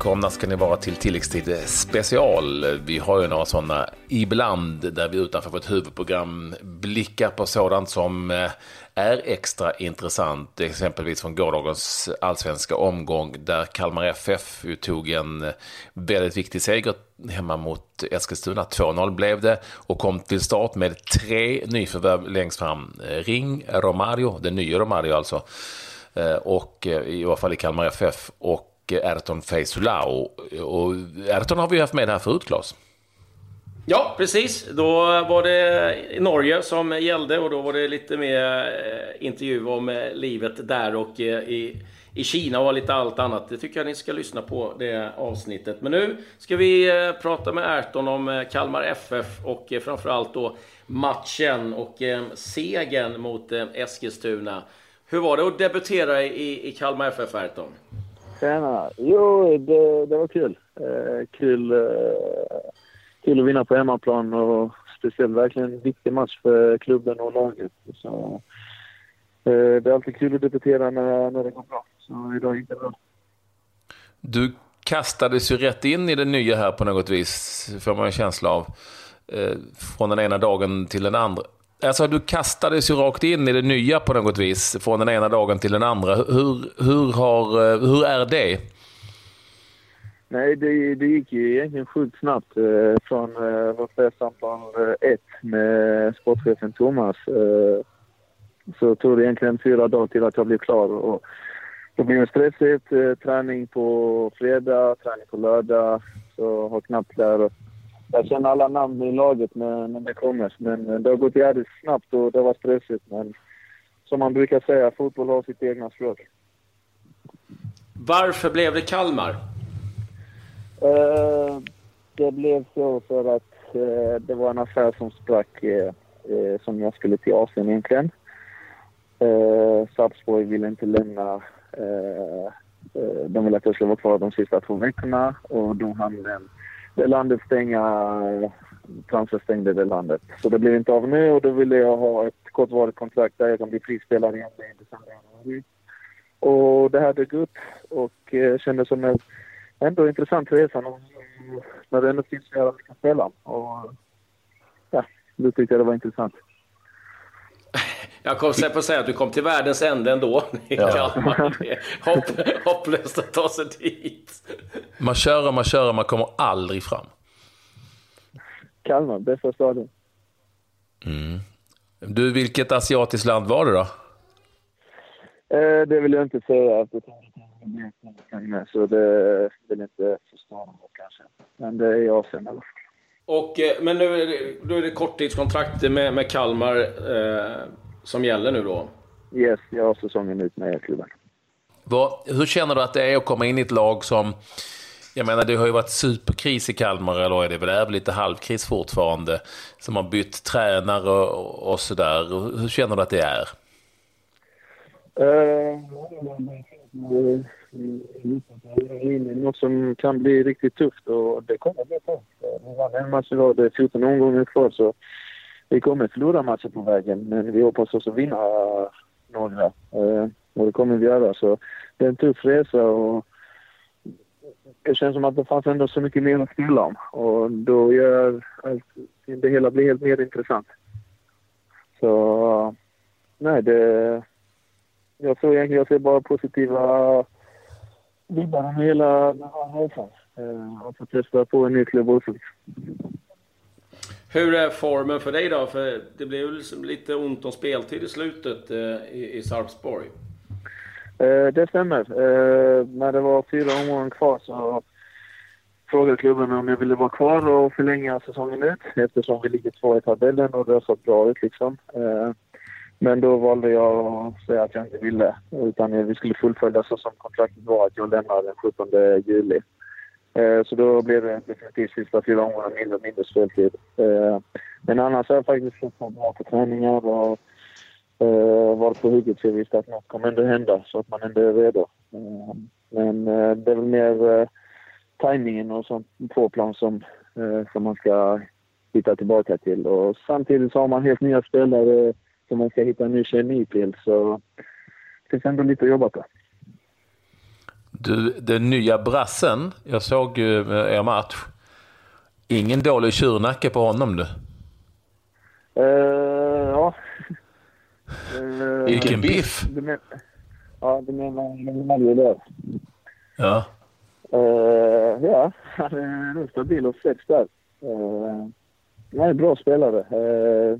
välkomna ska ni vara till tilläggstid special. Vi har ju några sådana ibland där vi utanför vårt huvudprogram blickar på sådant som eh, är extra intressant. Exempelvis från gårdagens allsvenska omgång där Kalmar FF tog en eh, väldigt viktig seger hemma mot Eskilstuna. 2-0 blev det och kom till start med tre nyförvärv längst fram. Eh, Ring Romario, den nya Romario alltså och i alla fall i Kalmar FF. Och Erton Feisulao. Och Erton har vi haft med här förut, Claes. Ja, precis. Då var det Norge som gällde och då var det lite mer eh, intervju om eh, livet där och eh, i, i Kina och lite allt annat. Det tycker jag ni ska lyssna på det avsnittet. Men nu ska vi prata med Erton om Kalmar FF och framförallt då matchen och segern mot Eskilstuna. Hur var det att debutera i, i Kalmar FF, Erton? Tjena! Jo, det, det var kul. Eh, kul, eh, kul att vinna på hemmaplan och speciellt verkligen en viktig match för klubben och laget. Så, eh, det är alltid kul att debutera när, när det går bra. Så idag gick det bra. Du kastades ju rätt in i det nya här på något vis, får man en känsla av. Eh, från den ena dagen till den andra. Alltså, du kastades ju rakt in i det nya på något vis, från den ena dagen till den andra. Hur, hur, har, eh, hur är det? Nej, det, det gick ju egentligen sjukt snabbt. Eh, från eh, vårt samtal eh, ett med sportchefen Thomas eh, så tog det egentligen fyra dagar till att jag blev klar. Och det blev stressigt. Eh, träning på fredag, träning på lördag. Så har knappt lärt jag känner alla namn i laget när, när det kommer. Men det har gått jävligt snabbt och det var stressigt. Men som man brukar säga, fotboll har sitt egna språk. Varför blev det Kalmar? Uh, det blev så för att uh, det var en affär som sprack uh, som jag skulle till Asien egentligen. Uh, Sarpsborg ville inte lämna. de ville att jag skulle vara kvar de sista två veckorna och då hann den det landet stänga, transfer stängde det landet. Så det blev inte av nu och då ville jag ha ett kortvarigt kontrakt där jag kan bli frispelare igen i december. Och det här dök upp och eh, kändes som en ändå intressant resa när det ändå finns flera vi kan spela. Och ja, då tyckte jag det var intressant. Jag kom på att säga att du kom till världens ände ändå i ja. Kalmar. Hopp, hopplöst att ta sig dit. Man kör och man kör och man kommer aldrig fram. Kalmar, bästa staden. Mm. Du, vilket asiatiskt land var det då? Eh, det vill jag inte säga så det vill jag inte förstöra kanske. Men det är i Asien i. Och, eh, men nu är det, då är det korttidskontrakt med, med Kalmar eh, som gäller nu då? Yes, jag har säsongen ut med klubben. Vad, hur känner du att det är att komma in i ett lag som... Jag menar, det har ju varit superkris i Kalmar, eller är det väl är lite halvkris fortfarande? Som har bytt tränare och, och sådär. Hur känner du att det är? Uh, något som kan bli riktigt tufft och det kommer bli tufft. Vi vann en match idag, det är 14 omgångar kvar så vi kommer förlora matcher på vägen, men vi hoppas också vinna eh, några. Eh, och det kommer vi göra. Så det är en tuff resa och det känns som att det fanns ändå så mycket mer att spela om. Och då gör det hela blir helt mer intressant. Så nej, det... Jag tror egentligen jag ser bara positiva vibbar med hela den här resan. Eh, få testa på en ny klubb också. Hur är formen för dig då? För det blev ju liksom lite ont om speltid i slutet eh, i, i Sarpsborg. Eh, det stämmer. Eh, när det var fyra omgångar kvar så frågade klubben om jag ville vara kvar och förlänga säsongen ut eftersom vi ligger två i tabellen och det har sett bra ut liksom. Eh, men då valde jag att säga att jag inte ville utan vi skulle fullfölja så som kontraktet var att jag lämnar den 17 juli. Eh, så då blir det definitivt sista fyra omgångarna mindre och mindre speltid. Eh, men annars har jag faktiskt fått bra på träningar och eh, varit på hugget för jag visste att något kommer ändå hända så att man ändå är redo. Men det är väl mer tajmingen och sånt på plan som, som man ska hitta tillbaka till. Och samtidigt så har man helt nya spelare som man ska hitta en ny kemi till. Så det finns ändå lite att jobba på. Du, den nya brassen, jag såg ju eh, er match. Ingen dålig tjurnacke på honom du. Uh, ja. Uh, Vilken biff! Du men, ja, du menar där? Ja. Uh, ja, han är nog stabil och sex där. Uh, han är en bra spelare. Uh,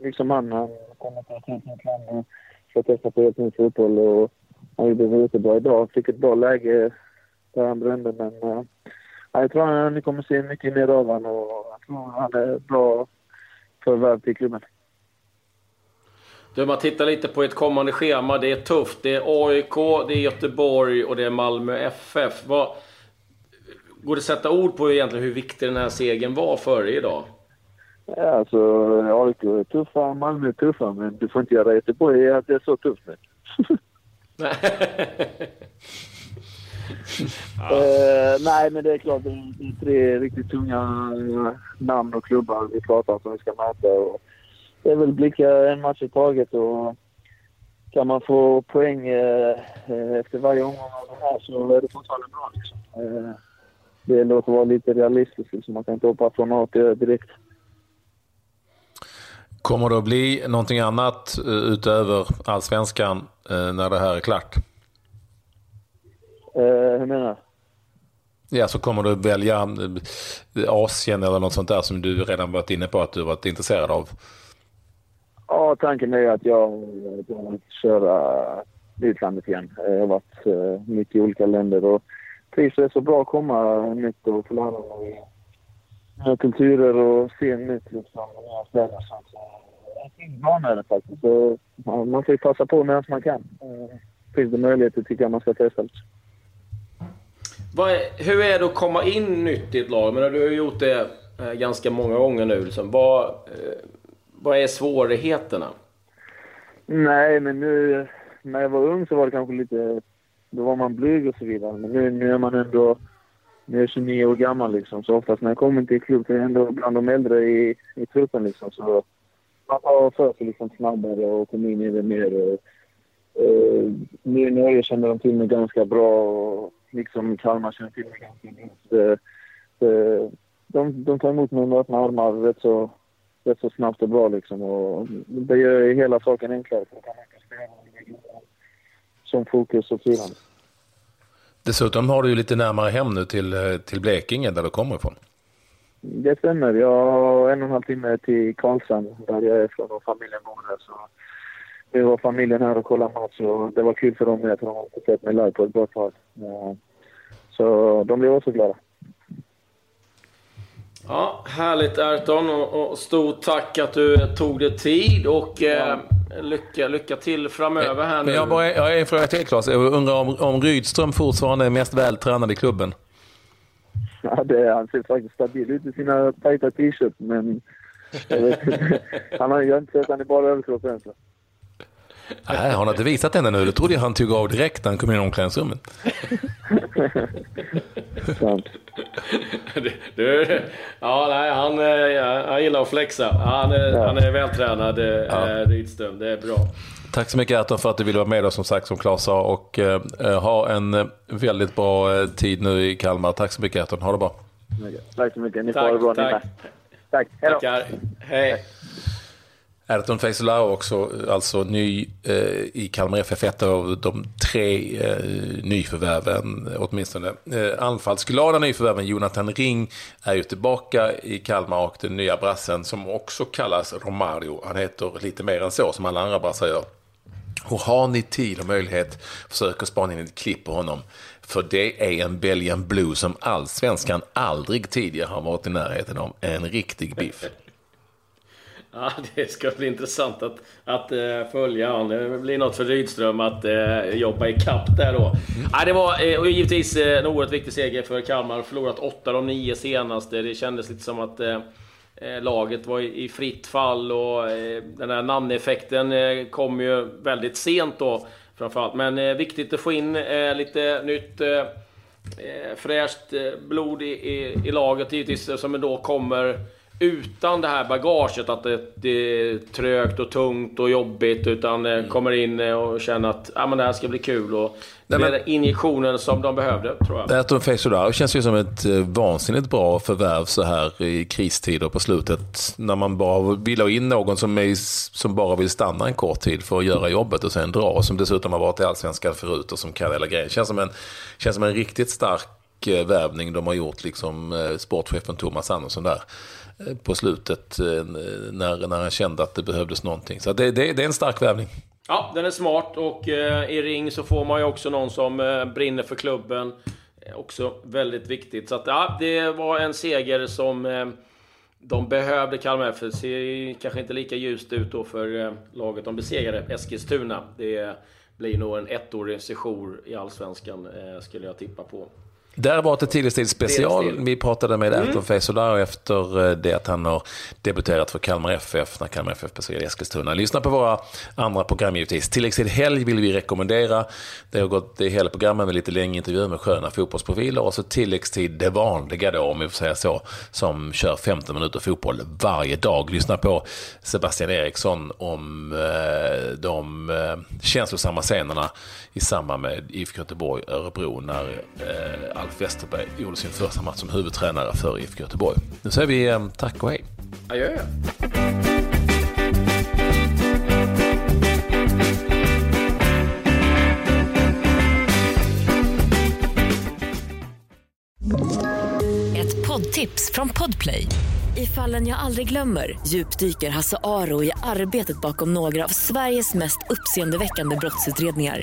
liksom han, han kommer till ett helt nytt land och ska testa på helt ny fotboll. Och han gjorde det jättebra idag. Fick ett bra läge där han brände. Men uh, jag tror att ni kommer se mycket mer av honom och jag tror han är bra förvärv till klubben. Du, man tittar lite på ett kommande schema. Det är tufft. Det är AIK, det är Göteborg och det är Malmö FF. Vad, går det att sätta ord på egentligen hur viktig den här segern var för dig idag? Ja, alltså AIK är tuffa, Malmö är tuffa, men du får inte göra Göteborg att det är så tufft nu. Uh, nej, men det är klart. Det är tre riktigt tunga eh, namn och klubbar vi pratar om som vi ska möta. Och det är väl blicka en match i taget och kan man få poäng uh, efter varje omgång av det här så är det fortfarande bra. Liksom. det låter vara lite realistiskt. Liksom. Man kan inte hoppa från A till Ö direkt. Kommer det att bli någonting annat utöver allsvenskan när det här är klart? Uh, hur menar du? Ja, så kommer du välja Asien eller något sånt där som du redan varit inne på att du varit intresserad av? Ja, tanken är att jag, jag vill köra utlandet igen. Jag har varit mycket i olika länder och trivs är så bra att komma nytt och få lära mig nya kulturer och se nytt liksom, nya ställen. Så att, trivs bra med det faktiskt. Så, man får ju passa på medan man kan. Uh, finns det möjligheter tycker jag man ska testa. Är, hur är det att komma in nytt i ett lag? Men du har gjort det eh, ganska många gånger nu. Liksom. Vad, eh, vad är svårigheterna? Nej, men nu när jag var ung så var det kanske lite... Då var man blyg och så vidare. Men nu, nu är man ändå... Nu är jag 29 år gammal liksom. Så oftast när jag kommer till klubb så är jag ändå bland de äldre i, i truppen liksom. Så man tar för sig liksom snabbare och kommer in i det mer. Och, nu i Norge känner de till mig ganska bra. Och, liksom Kalmar känner till mig ganska bra. De, de tar emot mig med öppna armar rätt så, rätt så snabbt och bra liksom. Och det gör hela saken enklare. För kan man som fokus och firande. Dessutom har du ju lite närmare hem nu till, till Blekinge där du kommer ifrån. Det stämmer. Jag har en och en halv timme till Karlshamn där jag är ifrån och familjen bor där. Så vi var familjen här och kollade match och det var kul för dem med för de har inte sett mig live på ett bra tag. Så de blev också glada. Ja, härligt Erton och, stort tack att du tog dig tid och eh, lycka, lycka till framöver här nu. Jag, bara, jag har en fråga till Claes. Jag undrar om, om Rydström fortfarande är mest vältränad i klubben? Ja, det, han ser faktiskt stabil ut i sina tajta t-shirts men han har ju inte sett han i bara överkropp än. Nej, har han inte visat henne nu? Det trodde jag han tog av direkt när han kom in i omklädningsrummet. du, ja, nej, han, eh, han gillar att flexa. Han, ja. han är vältränad, eh, ja. Rydström. Det är bra. Tack så mycket Erton för att du ville vara med oss som sagt som Claes sa och eh, ha en väldigt bra eh, tid nu i Kalmar. Tack så mycket Erton, ha det bra. Tack så mycket, ni får ha det bra tack. Tack, hej då. Tackar. Hej. Erton Feisolao också alltså ny eh, i Kalmar FF, ett av de tre eh, nyförvärven åtminstone. Eh, anfallsglada nyförvärven Jonathan Ring är ju tillbaka i Kalmar och den nya brassen som också kallas Romario. Han heter lite mer än så som alla andra brassar gör. Och har ni tid och möjlighet, försök att spana in ett klipp på honom. För det är en Belgian Blue som allsvenskan aldrig tidigare har varit i närheten av. En riktig biff. Ja, det ska bli intressant att, att uh, följa han. Det blir något för Rydström att uh, jobba i kapp där då. Mm. Ja, det var uh, och givetvis uh, en oerhört viktig seger för Kalmar. Förlorat 8 av de 9 senaste. Det kändes lite som att laget var i, i, fritt fall och den här namneffekten kom ju väldigt sent då framförallt. Men viktigt att få in lite nytt fräscht blod i, i, i laget givetvis som då kommer utan det här bagaget att det, det, är trögt och tungt och jobbigt. Utan mm. kommer in och känner att ah, men det här ska bli kul. Och Nej, men, injektionen som de behövde, tror jag. Berton Feysolaro känns ju som ett eh, vansinnigt bra förvärv så här i kristider på slutet. När man bara vill ha in någon som, är, som bara vill stanna en kort tid för att göra jobbet och sen dra. Som dessutom har varit i Allsvenskan förut och som kan hela grejen. Känns som en, känns som en riktigt stark eh, värvning de har gjort, liksom eh, sportchefen Thomas Andersson där. På slutet eh, när, när han kände att det behövdes någonting. Så det, det, det är en stark värvning. Ja, den är smart och eh, i ring så får man ju också någon som eh, brinner för klubben. Eh, också väldigt viktigt. Så att, ja, det var en seger som eh, de behövde Kalmar FF. Det ser kanske inte lika ljust ut då för eh, laget de besegrade Eskilstuna. Det blir nog en ettårig sejour i Allsvenskan, skulle jag tippa på. Där var det Tilläggstid special. Vi pratade med mm. Anton Feysolaro efter eh, det att han har debuterat för Kalmar FF när Kalmar FF besegrade Eskilstuna. Lyssna på våra andra program givetvis. Tilläggstid helg vill vi rekommendera. Det har gått det hela programmet med lite längre intervjuer med sköna fotbollsprofiler och så tilläggstid det vanliga då, om vi får säga så, som kör 15 minuter fotboll varje dag. Lyssna på Sebastian Eriksson om eh, de eh, känslosamma scenerna i samband med IFK Göteborg-Örebro när eh, Alf Westerberg gjorde sin första match som huvudtränare för IFK Göteborg. Nu säger vi eh, tack och hej. Adjö. Ett poddtips från Podplay. I fallen jag aldrig glömmer djupdyker Hasse Aro i arbetet bakom några av Sveriges mest uppseendeväckande brottsutredningar